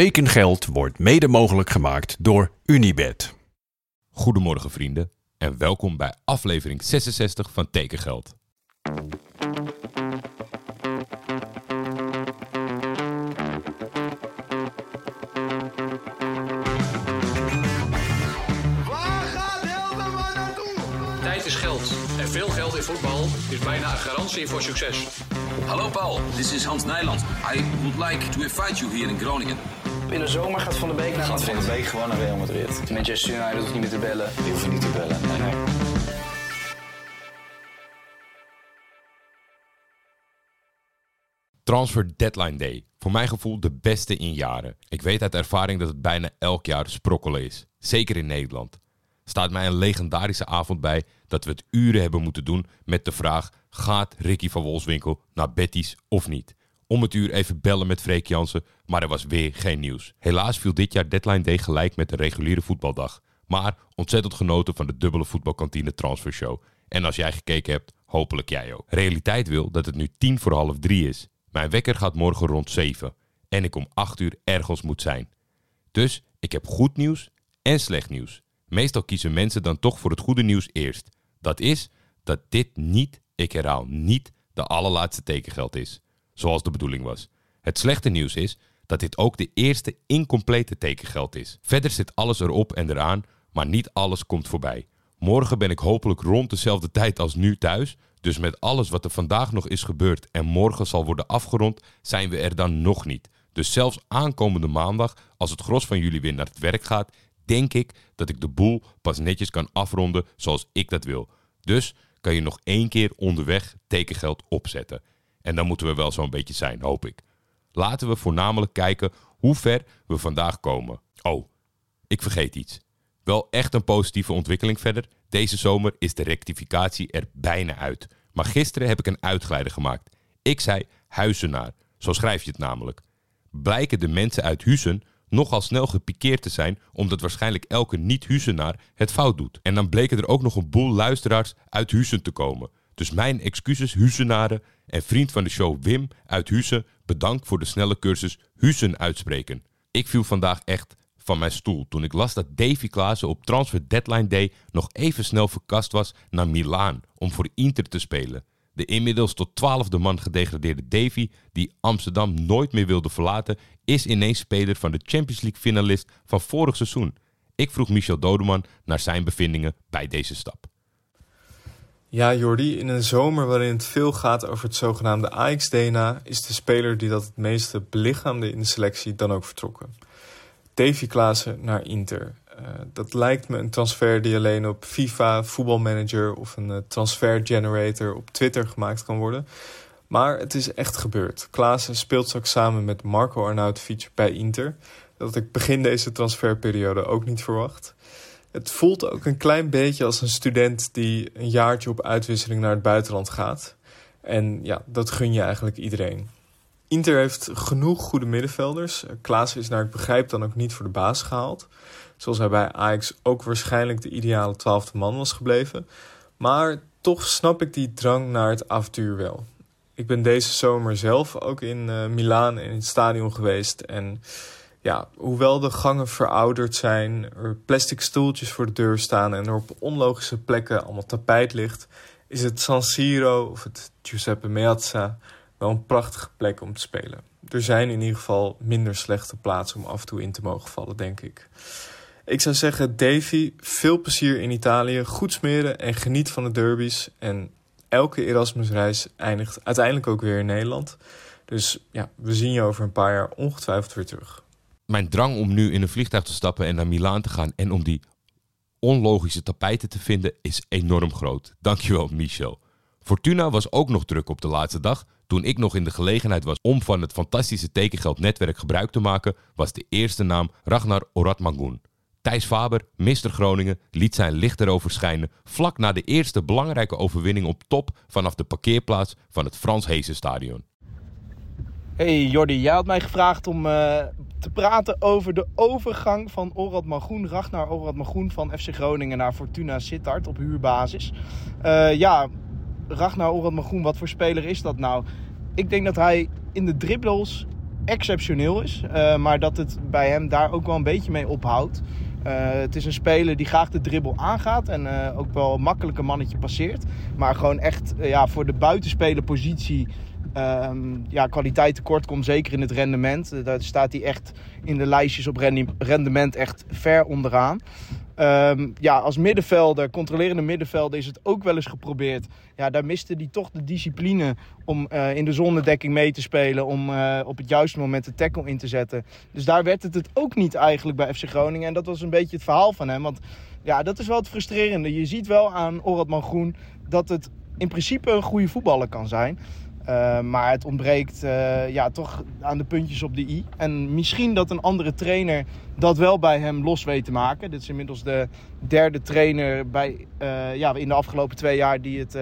Tekengeld wordt mede mogelijk gemaakt door Unibed. Goedemorgen vrienden en welkom bij aflevering 66 van Tekengeld. Waar gaat Hilterman naartoe? Tijd is geld. En veel geld in voetbal is bijna een garantie voor succes. Hallo Paul, this is Hans Nijland. I would like to invite you here in Groningen. In de zomer gaat Van de Beek naar Gaat Van Madrid. de Beek gewoon naar Real Madrid. Manchester United hoeft niet meer te bellen. Die hoeven niet te bellen. Nee, nee. Transfer Deadline Day. Voor mijn gevoel de beste in jaren. Ik weet uit ervaring dat het bijna elk jaar sprokkelen is. Zeker in Nederland. Staat mij een legendarische avond bij dat we het uren hebben moeten doen met de vraag: gaat Ricky van Wolfswinkel naar Betty's of niet? Om het uur even bellen met Freek Jansen, maar er was weer geen nieuws. Helaas viel dit jaar Deadline Day gelijk met de reguliere voetbaldag. Maar ontzettend genoten van de dubbele voetbalkantine transfershow. En als jij gekeken hebt, hopelijk jij ook. Realiteit wil dat het nu tien voor half drie is. Mijn wekker gaat morgen rond 7 en ik om 8 uur ergens moet zijn. Dus ik heb goed nieuws en slecht nieuws. Meestal kiezen mensen dan toch voor het goede nieuws eerst. Dat is dat dit niet, ik herhaal niet, de allerlaatste tekengeld is. Zoals de bedoeling was. Het slechte nieuws is dat dit ook de eerste incomplete tekengeld is. Verder zit alles erop en eraan, maar niet alles komt voorbij. Morgen ben ik hopelijk rond dezelfde tijd als nu thuis. Dus met alles wat er vandaag nog is gebeurd en morgen zal worden afgerond, zijn we er dan nog niet. Dus zelfs aankomende maandag, als het gros van jullie weer naar het werk gaat, denk ik dat ik de boel pas netjes kan afronden zoals ik dat wil. Dus kan je nog één keer onderweg tekengeld opzetten. En dan moeten we wel zo'n beetje zijn, hoop ik. Laten we voornamelijk kijken hoe ver we vandaag komen. Oh, ik vergeet iets. Wel echt een positieve ontwikkeling verder. Deze zomer is de rectificatie er bijna uit. Maar gisteren heb ik een uitglijder gemaakt. Ik zei Huizenaar. Zo schrijf je het namelijk. Blijken de mensen uit Huizen nogal snel gepikeerd te zijn, omdat waarschijnlijk elke niet-Huizenaar het fout doet. En dan bleken er ook nog een boel luisteraars uit Huizen te komen. Dus mijn excuses Huizenaren en vriend van de show Wim uit Huizen, bedankt voor de snelle cursus Huizen uitspreken. Ik viel vandaag echt van mijn stoel toen ik las dat Davy Klaassen op Transfer Deadline Day nog even snel verkast was naar Milaan om voor Inter te spelen. De inmiddels tot twaalfde man gedegradeerde Davy, die Amsterdam nooit meer wilde verlaten, is ineens speler van de Champions League finalist van vorig seizoen. Ik vroeg Michel Dodeman naar zijn bevindingen bij deze stap. Ja, Jordi, in een zomer waarin het veel gaat over het zogenaamde AX-DNA, is de speler die dat het meeste belichaamde in de selectie dan ook vertrokken. Davy Klaassen naar Inter. Eh, dat lijkt me een transfer die alleen op FIFA, voetbalmanager of een eh, transfer generator op Twitter gemaakt kan worden. Maar het is echt gebeurd. Klaassen speelt straks samen met Marco Arnautovic bij Inter. Dat ik begin deze transferperiode ook niet verwacht. Het voelt ook een klein beetje als een student die een jaartje op uitwisseling naar het buitenland gaat. En ja, dat gun je eigenlijk iedereen. Inter heeft genoeg goede middenvelders. Klaassen is naar ik begrijp dan ook niet voor de baas gehaald. Zoals hij bij Ajax ook waarschijnlijk de ideale twaalfde man was gebleven. Maar toch snap ik die drang naar het avontuur wel. Ik ben deze zomer zelf ook in uh, Milaan in het stadion geweest. En ja, hoewel de gangen verouderd zijn, er plastic stoeltjes voor de deur staan en er op onlogische plekken allemaal tapijt ligt, is het San Siro of het Giuseppe Meazza wel een prachtige plek om te spelen. Er zijn in ieder geval minder slechte plaatsen om af en toe in te mogen vallen, denk ik. Ik zou zeggen, Davy, veel plezier in Italië, goed smeren en geniet van de derbies. En elke Erasmusreis eindigt uiteindelijk ook weer in Nederland. Dus ja, we zien je over een paar jaar ongetwijfeld weer terug. Mijn drang om nu in een vliegtuig te stappen en naar Milaan te gaan en om die onlogische tapijten te vinden is enorm groot. Dankjewel, Michel. Fortuna was ook nog druk op de laatste dag. Toen ik nog in de gelegenheid was om van het fantastische tekengeldnetwerk gebruik te maken, was de eerste naam Ragnar Oratmangun. Thijs Faber, Mr. Groningen, liet zijn licht erover schijnen vlak na de eerste belangrijke overwinning op top vanaf de parkeerplaats van het Frans Heesen Stadion. Hey Jordi, jij had mij gevraagd om uh, te praten over de overgang van Orad Magoen, Ragnar Orad Magoen van FC Groningen naar Fortuna Sittard op huurbasis. Uh, ja, Ragnar Orad Magoen, wat voor speler is dat nou? Ik denk dat hij in de dribbles exceptioneel is. eh, maar dat het bij hem daar ook wel een beetje mee ophoudt. Eh, het is een speler die graag de dribbel aangaat en eh, ook wel makkelijk een mannetje passeert. Maar gewoon echt eh, ja, voor de buitenspelerpositie ehm, ja, kwaliteit tekort komt, zeker in het rendement. Eh, daar staat hij echt in de lijstjes op rendement echt ver onderaan. Ehm, ja, als middenvelder, controlerende middenvelder, is het ook wel eens geprobeerd. Ja, daar miste hij toch de discipline om eh, in de zonnedekking mee te spelen. Om eh, op het juiste moment de tackle in te zetten. Dus daar werd het het ook niet eigenlijk bij FC Groningen. En dat was een beetje het verhaal van hem. Want ja, dat is wel het frustrerende. Je ziet wel aan Oradman Groen dat het in principe een goede voetballer kan zijn. Uh, maar het ontbreekt uh, ja, toch aan de puntjes op de i. En misschien dat een andere trainer dat wel bij hem los weet te maken. Dit is inmiddels de derde trainer bij, uh, ja, in de afgelopen twee jaar die het,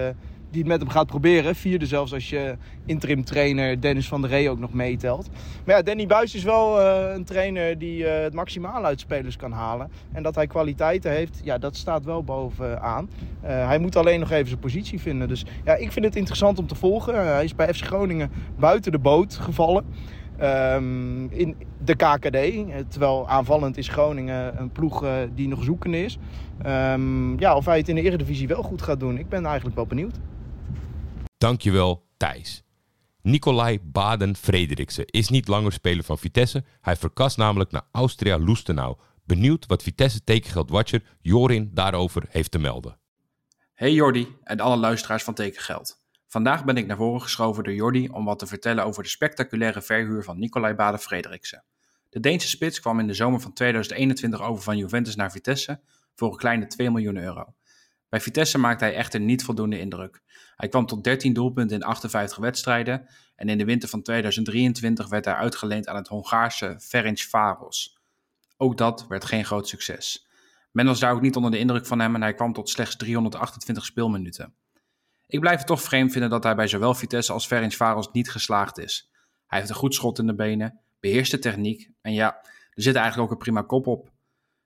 die het met hem gaat proberen. Vierde zelfs als je interim trainer Dennis van der Ree ook nog meetelt. Maar ja, Danny Buis is wel een trainer die het maximaal uit spelers kan halen. En dat hij kwaliteiten heeft, ja, dat staat wel bovenaan. hij moet alleen nog even zijn positie vinden. Dus ja, ik vind het interessant om te volgen. hij is bij FC Groningen buiten de boot gevallen. Um, in de KKD. Terwijl aanvallend is Groningen een ploeg die nog zoekende is. Um, ja, of hij het in de Eredivisie wel goed gaat doen. Ik ben eigenlijk wel benieuwd. Dankjewel, Thijs. Nicolai Baden-Frederiksen is niet langer speler van Vitesse. Hij verkast namelijk naar Austria Lustenau. Benieuwd wat Vitesse tekengeldwatcher Jorin daarover heeft te melden. Hey Jordi en alle luisteraars van Tekengeld. Vandaag ben ik naar voren geschoven door Jordi om wat te vertellen over de spectaculaire verhuur van Nicolai Baden-Frederiksen. De Deense spits kwam in de zomer van 2021 over van Juventus naar Vitesse voor een kleine 2 miljoen euro. Bij Vitesse maakte hij echter niet voldoende indruk. Hij kwam tot 13 doelpunten in 58 wedstrijden en in de winter van 2023 werd hij uitgeleend aan het Hongaarse Ferencváros. Ook dat werd geen groot succes. Men was daar ook niet onder de indruk van hem en hij kwam tot slechts 328 speelminuten. Ik blijf het toch vreemd vinden dat hij bij zowel Vitesse als Ferencváros niet geslaagd is. Hij heeft een goed schot in de benen, beheerst de techniek en ja, er zit eigenlijk ook een prima kop op.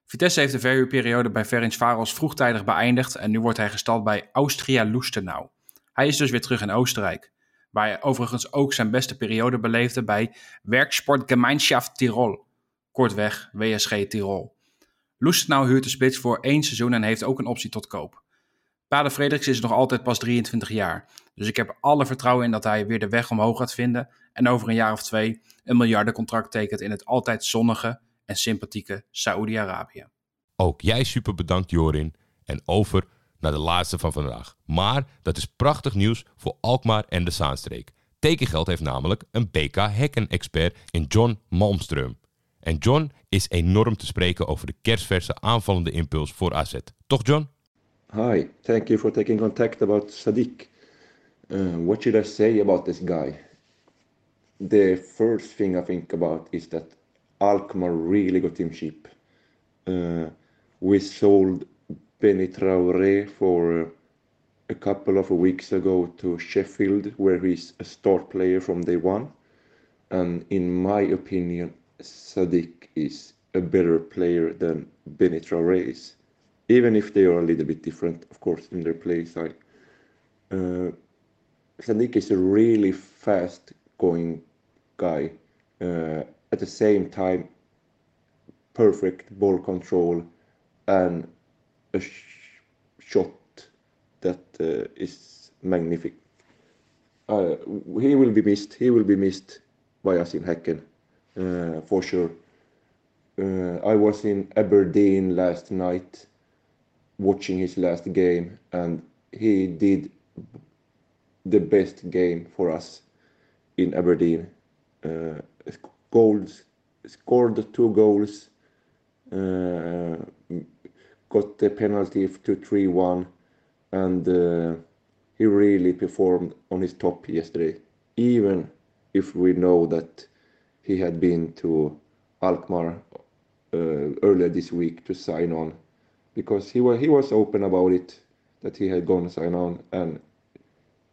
Vitesse heeft de verhuurperiode bij Ferencváros vroegtijdig beëindigd en nu wordt hij gestald bij Austria Lustenau. Hij is dus weer terug in Oostenrijk, waar hij overigens ook zijn beste periode beleefde bij Werksportgemeinschaft Tirol, kortweg WSG Tirol. Lustenau huurt de spits voor één seizoen en heeft ook een optie tot koop. Pader Frederiks is nog altijd pas 23 jaar. Dus ik heb alle vertrouwen in dat hij weer de weg omhoog gaat vinden. En over een jaar of twee een miljardencontract tekent in het altijd zonnige en sympathieke Saoedi-Arabië. Ook jij super bedankt Jorin. En over naar de laatste van vandaag. Maar dat is prachtig nieuws voor Alkmaar en de Zaanstreek. Tekengeld heeft namelijk een BK Hekken-expert in John Malmström. En John is enorm te spreken over de kerstverse aanvallende impuls voor AZ. Toch John? Hi, thank you for taking contact about Sadiq. Uh, what should I say about this guy? The first thing I think about is that Alkmaar really got him cheap. Uh, we sold Benny Traoré for a couple of weeks ago to Sheffield, where he's a star player from day one. And in my opinion, Sadiq is a better player than Benny Traoré is even if they are a little bit different, of course, in their play style. Uh, Sadiq is a really fast going guy. Uh, at the same time, perfect ball control and a sh- shot that uh, is magnific. Uh, he will be missed. He will be missed by us in Häcken, uh, for sure. Uh, I was in Aberdeen last night watching his last game and he did the best game for us in Aberdeen. Uh, goals, scored two goals, uh, got the penalty to 3 1, and uh, he really performed on his top yesterday. Even if we know that he had been to Alkmaar uh, earlier this week to sign on because he was he was open about it that he had gone sign on and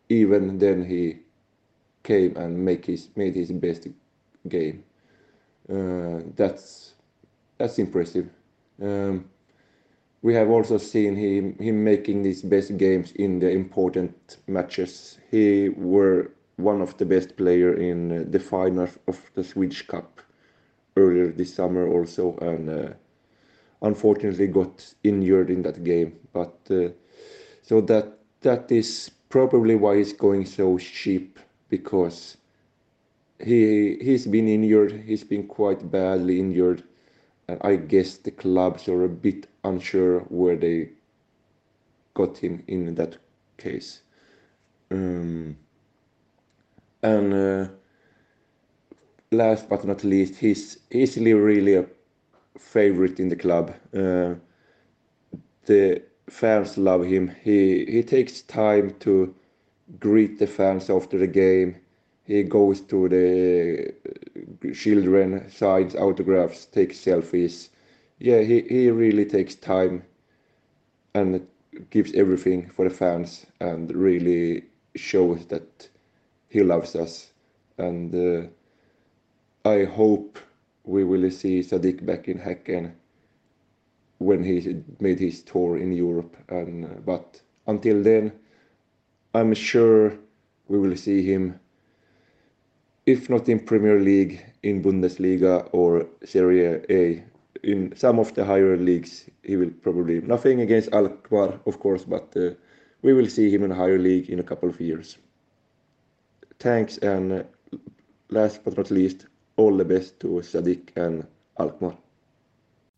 even then he came and make his made his best game. Uh, that's that's impressive. Um, we have also seen him him making these best games in the important matches. He were one of the best player in uh, the final of the Swedish Cup earlier this summer also, and uh, unfortunately got injured in that game. But so that that is probably why he's going so cheap because he he's been injured. He's been quite badly injured, and I guess the clubs are a bit unsure where they got him in that case. Um, and uh, last but not least, he's easily really a favorite in the club. Uh, the fans love him. He he takes time to greet the fans after the game. He goes to the children, signs autographs, takes selfies. Yeah, he, he really takes time and gives everything for the fans and really shows that he loves us. And uh, I hope we will see Sadiq back in Häcken when he made his tour in Europe. And uh, but until then, I'm sure we will see him, if not in Premier League, in Bundesliga or Serie A. In some of the higher leagues, he will probably nothing against Alkmaar, of course, but uh, we will see him in a higher league in a couple of years. Thanks, and last but not least, all the best to Sadiq and Alkmaar.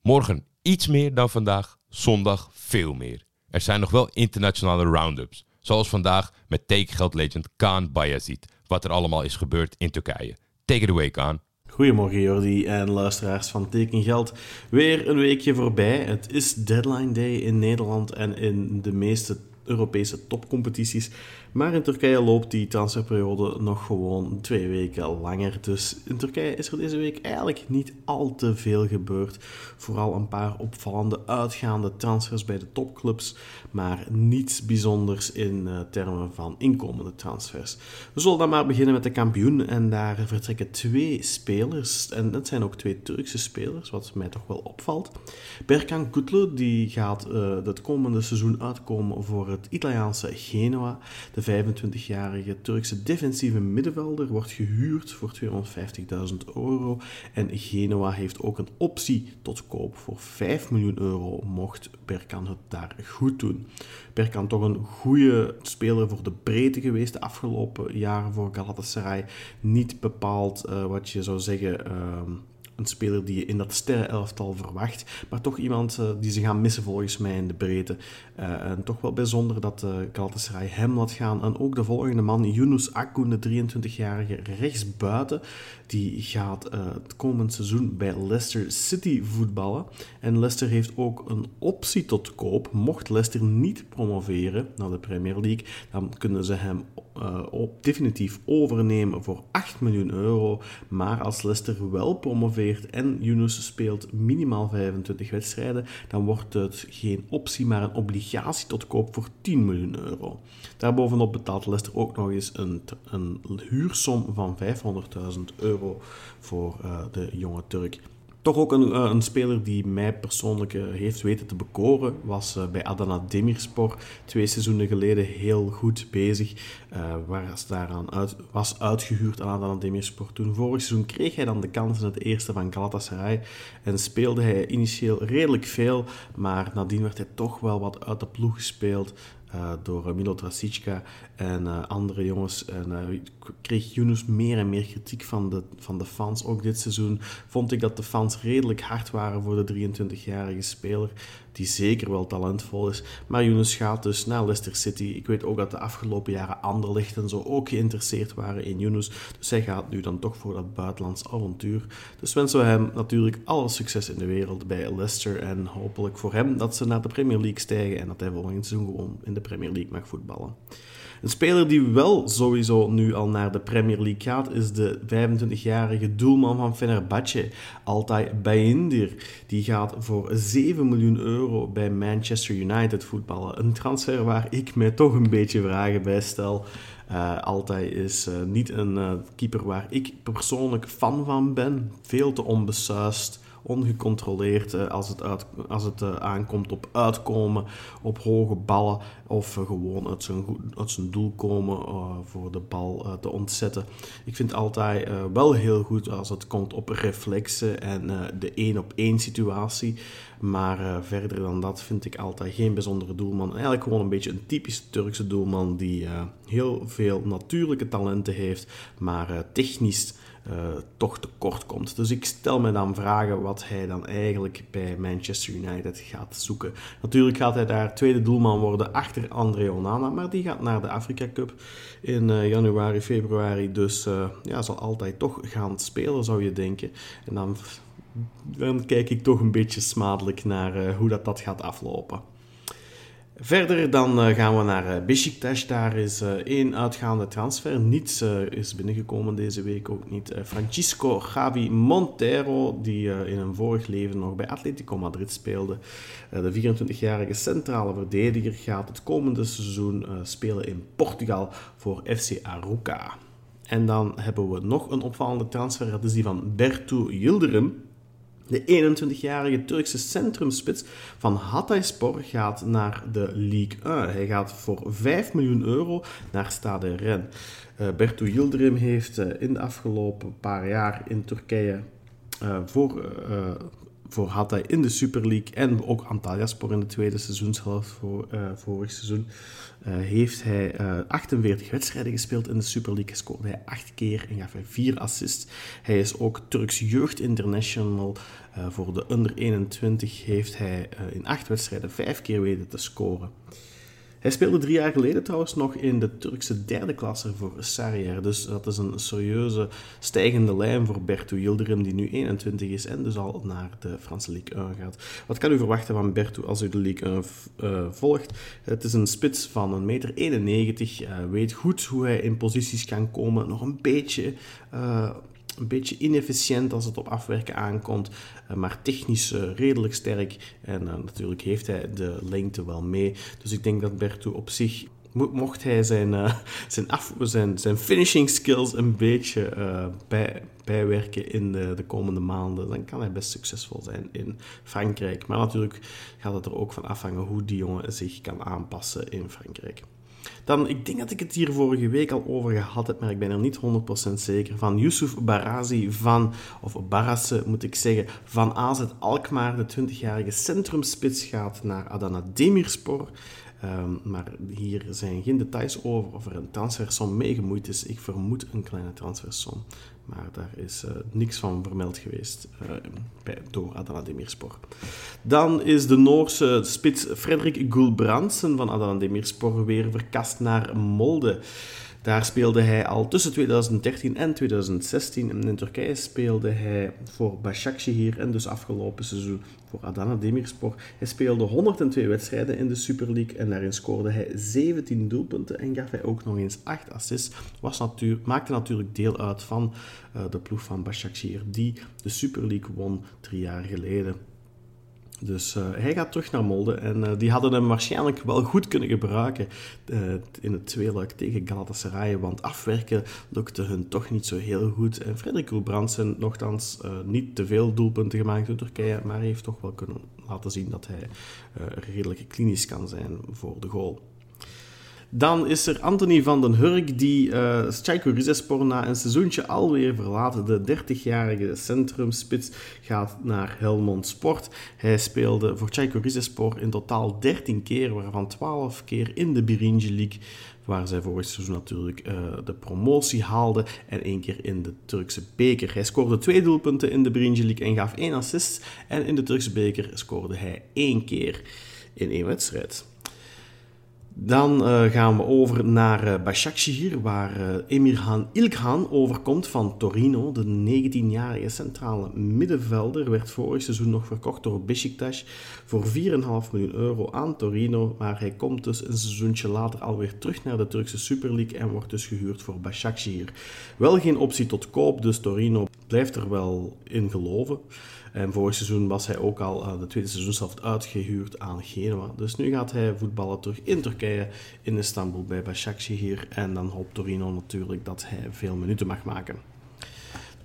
Morgen iets meer dan vandaag, zondag veel meer. Er zijn nog wel internationale roundups, zoals vandaag met tekengeldlegend Kaan Bayazit, wat er allemaal is gebeurd in Turkije. Take it away, Kaan. Goedemorgen Jordi en luisteraars van Tekengeld. Weer een weekje voorbij. Het is deadline day in Nederland en in de meeste Europese topcompetities. Maar in Turkije loopt die transferperiode nog gewoon twee weken langer. Dus in Turkije is er deze week eigenlijk niet al te veel gebeurd. Vooral een paar opvallende uitgaande transfers bij de topclubs. Maar niets bijzonders in uh, termen van inkomende transfers. We zullen dan maar beginnen met de kampioen. En daar vertrekken twee spelers. En dat zijn ook twee Turkse spelers, wat mij toch wel opvalt. Berkan Kutlu die gaat uh, het komende seizoen uitkomen voor het Italiaanse Genoa. De 25-jarige Turkse defensieve middenvelder wordt gehuurd voor 250.000 euro. En Genoa heeft ook een optie tot koop voor 5 miljoen euro, mocht Berkan het daar goed doen. Berkan toch een goede speler voor de breedte geweest de afgelopen jaren voor Galatasaray. Niet bepaald uh, wat je zou zeggen... Uh, een speler die je in dat sterrenelftal verwacht. Maar toch iemand uh, die ze gaan missen volgens mij in de breedte. Uh, en toch wel bijzonder dat uh, Galatasaray hem laat gaan. En ook de volgende man, Yunus Akun, de 23-jarige rechtsbuiten. Die gaat het komend seizoen bij Leicester City voetballen. En Leicester heeft ook een optie tot koop. Mocht Leicester niet promoveren naar de Premier League, dan kunnen ze hem op, definitief overnemen voor 8 miljoen euro. Maar als Leicester wel promoveert en Yunus speelt minimaal 25 wedstrijden, dan wordt het geen optie, maar een obligatie tot koop voor 10 miljoen euro. Daarbovenop betaalt Leicester ook nog eens een, een huursom van 500.000 euro voor uh, de jonge Turk. Toch ook een, een, speler die mij persoonlijk heeft weten te bekoren, was bij Adana Demirspor twee seizoenen geleden heel goed bezig. Ze daaraan was uitgehuurd aan Adana Demirspor. Toen vorig seizoen kreeg hij dan de kans in het eerste van Galatasaray en speelde hij initieel redelijk veel, maar nadien werd hij toch wel wat uit de ploeg gespeeld. Uh, door Milo Trasica en uh, andere jongens. En kreeg Yunus meer en meer kritiek van de, van de fans. Ook dit seizoen vond ik dat de fans redelijk hard waren voor de 23-jarige speler. Die zeker wel talentvol is. Maar Yunus gaat dus naar Leicester City. Ik weet ook dat de afgelopen jaren Anderlecht en zo ook geïnteresseerd waren in Yunus. Dus hij gaat nu dan toch voor dat buitenlands avontuur. Dus wensen we hem natuurlijk alle succes in de wereld bij Leicester. En hopelijk voor hem dat ze naar de Premier League stijgen. En dat hij volgend seizoen gewoon in de Premier League mag voetballen. Een speler die wel sowieso nu al naar de Premier League gaat, is de 25-jarige doelman van Fenerbahce, Altay Bayindir. Die gaat voor 7 miljoen euro bij Manchester United voetballen. Een transfer waar ik mij toch een beetje vragen bij stel. Uh, Altay is uh, niet een uh, keeper waar ik persoonlijk fan van ben. Veel te onbesuist ongecontroleerd uh, als het, uit, als het uh, aankomt op uitkomen, op hoge ballen of uh, gewoon uit zijn, uit zijn doel komen voor de bal te ontzetten. Ik vind altijd wel heel goed als het komt op reflexen en de één op één situatie. Maar verder dan dat vind ik altijd geen bijzondere doelman. Eigenlijk gewoon een beetje een typische Turkse doelman die heel veel natuurlijke talenten heeft, maar technisch uh, toch tekort komt. Dus ik stel me dan vragen wat hij dan eigenlijk bij Manchester United gaat zoeken. Natuurlijk gaat hij daar tweede doelman worden achter André Onana, maar die gaat naar de Afrika Cup in uh, januari, februari. Dus uh, ja, zal altijd toch gaan spelen, zou je denken. En dan, dan kijk ik toch een beetje smadelijk naar hoe dat, dat gaat aflopen. Verder dan uh, gaan we naar uh, Besiktas. Daar is uh, één uitgaande transfer. Niets is binnengekomen deze week ook niet. Francisco Javi Montero, die in een vorig leven nog bij Atletico Madrid speelde. de 24-jarige centrale verdediger gaat het komende seizoen spelen in Portugal voor FC Arouca. En dan hebben we nog een opvallende transfer. Dat is die van Bertu Yildirim. De 21-jarige Turkse centrumspits van Hatayspor gaat naar de Ligue 1. Hij gaat voor 5 miljoen euro naar Stade Ren. Uh, Bertu Yildirim heeft uh, in de afgelopen paar jaar in Turkije uh, voor, voor Hatay in de Super League en ook Antalyaspor in de tweede seizoenshelft voor vorig seizoen uh, heeft hij uh, 48 wedstrijden gespeeld in de Super League. Scoorde hij 8 keer en gaf hij 4 assists. Hij is ook Turks Jeugd International. Voor de under 21 heeft hij in 8 wedstrijden 5 keer weten te scoren. Hij speelde drie jaar geleden trouwens nog in de Turkse derde klasse voor Sarıyer. Dus dat is een serieuze stijgende lijn voor Bertu Yildirim, die nu 21 is en dus al naar de Franse Ligue 1 gaat. Wat kan u verwachten van Bertu als u de Ligue 1 uh, volgt? Het is een spits van 1,91 meter, weet goed hoe hij in posities kan komen, nog een beetje... Uh, een beetje inefficiënt als het op afwerken aankomt, eh, maar technisch eh, redelijk sterk. En eh, natuurlijk heeft hij de lengte wel mee. Dus ik denk dat Bertu op zich mocht hij zijn, zijn, zijn, zijn finishing skills een beetje bij, bijwerken in de, komende maanden, dan kan hij best succesvol zijn in Frankrijk. Maar natuurlijk gaat het er ook van afhangen hoe die jongen zich kan aanpassen in Frankrijk. Dan, ik denk dat ik het hier vorige week al over gehad heb, maar ik ben er niet 100% zeker van. Yusuf Barazi van, of Barasse moet ik zeggen, van AZ Alkmaar, de 20-jarige centrumspits, gaat naar Adana Demirspor. Um, maar hier zijn geen details over of er een transfersom mee gemoeid is. Ik vermoed een kleine transfersom. Maar daar is uh, niks van vermeld geweest uh, bij, door Adana Demirspor. Dan is de Noorse spits Frederik Gulbrandsen van Adana Demirspor weer verkast naar Molde. Daar speelde hij al tussen 2013 en 2016. En in Turkije speelde hij voor Başakşehir en dus afgelopen seizoen voor Adana Demirspor. Hij speelde 102 wedstrijden in de Super League en daarin scoorde hij 17 doelpunten en gaf hij ook nog eens 8 assists. Was natuur, maakte natuurlijk deel uit van uh, de ploeg van Başakşehir die de Super League won drie jaar geleden. Dus uh, hij gaat terug naar Molde en uh, die hadden hem waarschijnlijk wel goed kunnen gebruiken uh, in het tweeluik tegen Galatasaray, want afwerken lukte hun toch niet zo heel goed. En Frederik Ulbrandsen, nogthans niet te veel doelpunten gemaakt in Turkije, maar heeft toch wel kunnen laten zien dat hij redelijk klinisch kan zijn voor de goal. Dan is er Anthony van den Hurk, die uh, Chaiko Rizespor na een seizoentje alweer verlaat. De 30-jarige centrumspits gaat naar Helmond Sport. Hij speelde voor Chaiko Rizespor in totaal 13 keer, waarvan 12 keer in de Birinci League waar zij vorig seizoen natuurlijk uh, de promotie haalde en één keer in de Turkse beker. Hij scoorde twee doelpunten in de Birinci League en gaf één assist en in de Turkse beker scoorde hij één keer in één wedstrijd. Dan uh, gaan we over naar uh, Başakşehir, waar uh, Emirhan Ilkhan overkomt van Torino. De 19-jarige centrale middenvelder werd vorig seizoen nog verkocht door Besiktas voor 4,5 miljoen euro aan Torino. Maar hij komt dus een seizoentje later alweer terug naar de Turkse Super League en wordt dus gehuurd voor Başakşehir. Wel geen optie tot koop, dus Torino blijft er wel in geloven. En vorig seizoen was hij ook al uh, de tweede seizoenshelft uitgehuurd aan Genoa. Dus nu gaat hij voetballen terug in Turkije, in Istanbul bij Başakşehir. En dan hoopt Torino natuurlijk dat hij veel minuten mag maken.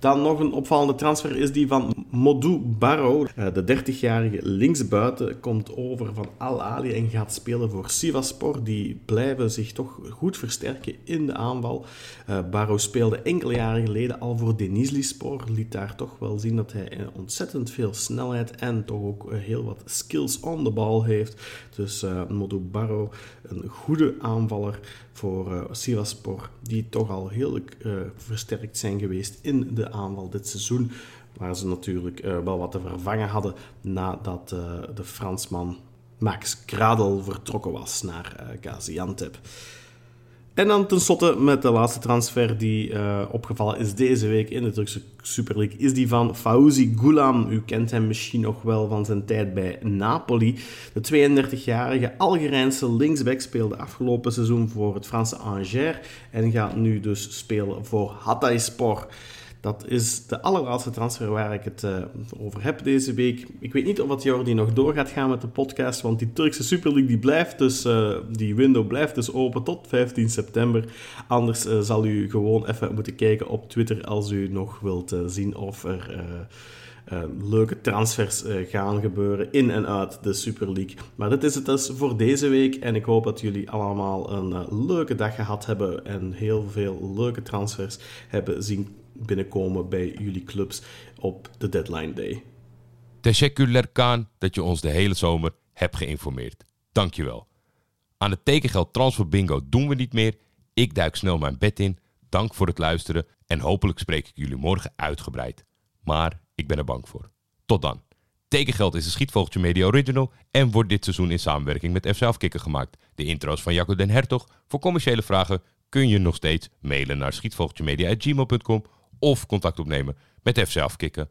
Dan nog een opvallende transfer is die van Modou Barrow. Eh, de 30-jarige linksbuiten komt over van Al Ali en gaat spelen voor Sivaspor. Die blijven zich toch goed versterken in de aanval. Uh, Barrow speelde enkele jaren geleden al voor Denizlispor. Liet daar toch wel zien dat hij ontzettend veel snelheid en toch ook heel wat skills on the ball heeft. Dus uh, Modou Barrow, een goede aanvaller voor Sivaspor, die toch al heel versterkt zijn geweest in de aanval dit seizoen. Waar ze natuurlijk uh, wel wat te vervangen hadden nadat de Fransman Max Kradel vertrokken was naar Gaziantep. En dan tenslotte met de laatste transfer die opgevallen is deze week in de Turkse Super League, is die van Fauzi Goulam. U kent hem misschien nog wel van zijn tijd bij Napoli. De 32-jarige Algerijnse linksback speelde afgelopen seizoen voor het Franse Angers en gaat nu dus spelen voor Hatayspor. Dat is de allerlaatste transfer waar ik het uh, over heb deze week. Ik weet niet of het Jordi nog door gaat gaan met de podcast, want die Turkse Super League die blijft dus, uh, die window blijft dus open tot 15 september. Anders uh, zal u gewoon even moeten kijken op Twitter als u nog wilt zien of er... leuke transfers gaan gebeuren in en uit de Super League. Maar dit is het dus voor deze week. En ik hoop dat jullie allemaal een leuke dag gehad hebben. En heel veel leuke transfers hebben zien binnenkomen bij jullie clubs op de deadline day. Teşekkürler Kaan dat je ons de hele zomer hebt geïnformeerd. Dankjewel. Aan het tekengeld transfer bingo doen we niet meer. Ik duik snel mijn bed in. Dank voor het luisteren en hopelijk spreek ik jullie morgen uitgebreid. Maar ik ben er bang voor. Tot dan. Tekengeld is een Schietvogeltje Media Original en wordt dit seizoen in samenwerking met FC Afkikker gemaakt. De intro's van Jacco den Hertog. Voor commerciële vragen kun je nog steeds mailen naar schietvogeltjemedia.gmail.com of contact opnemen met FC Afkikken.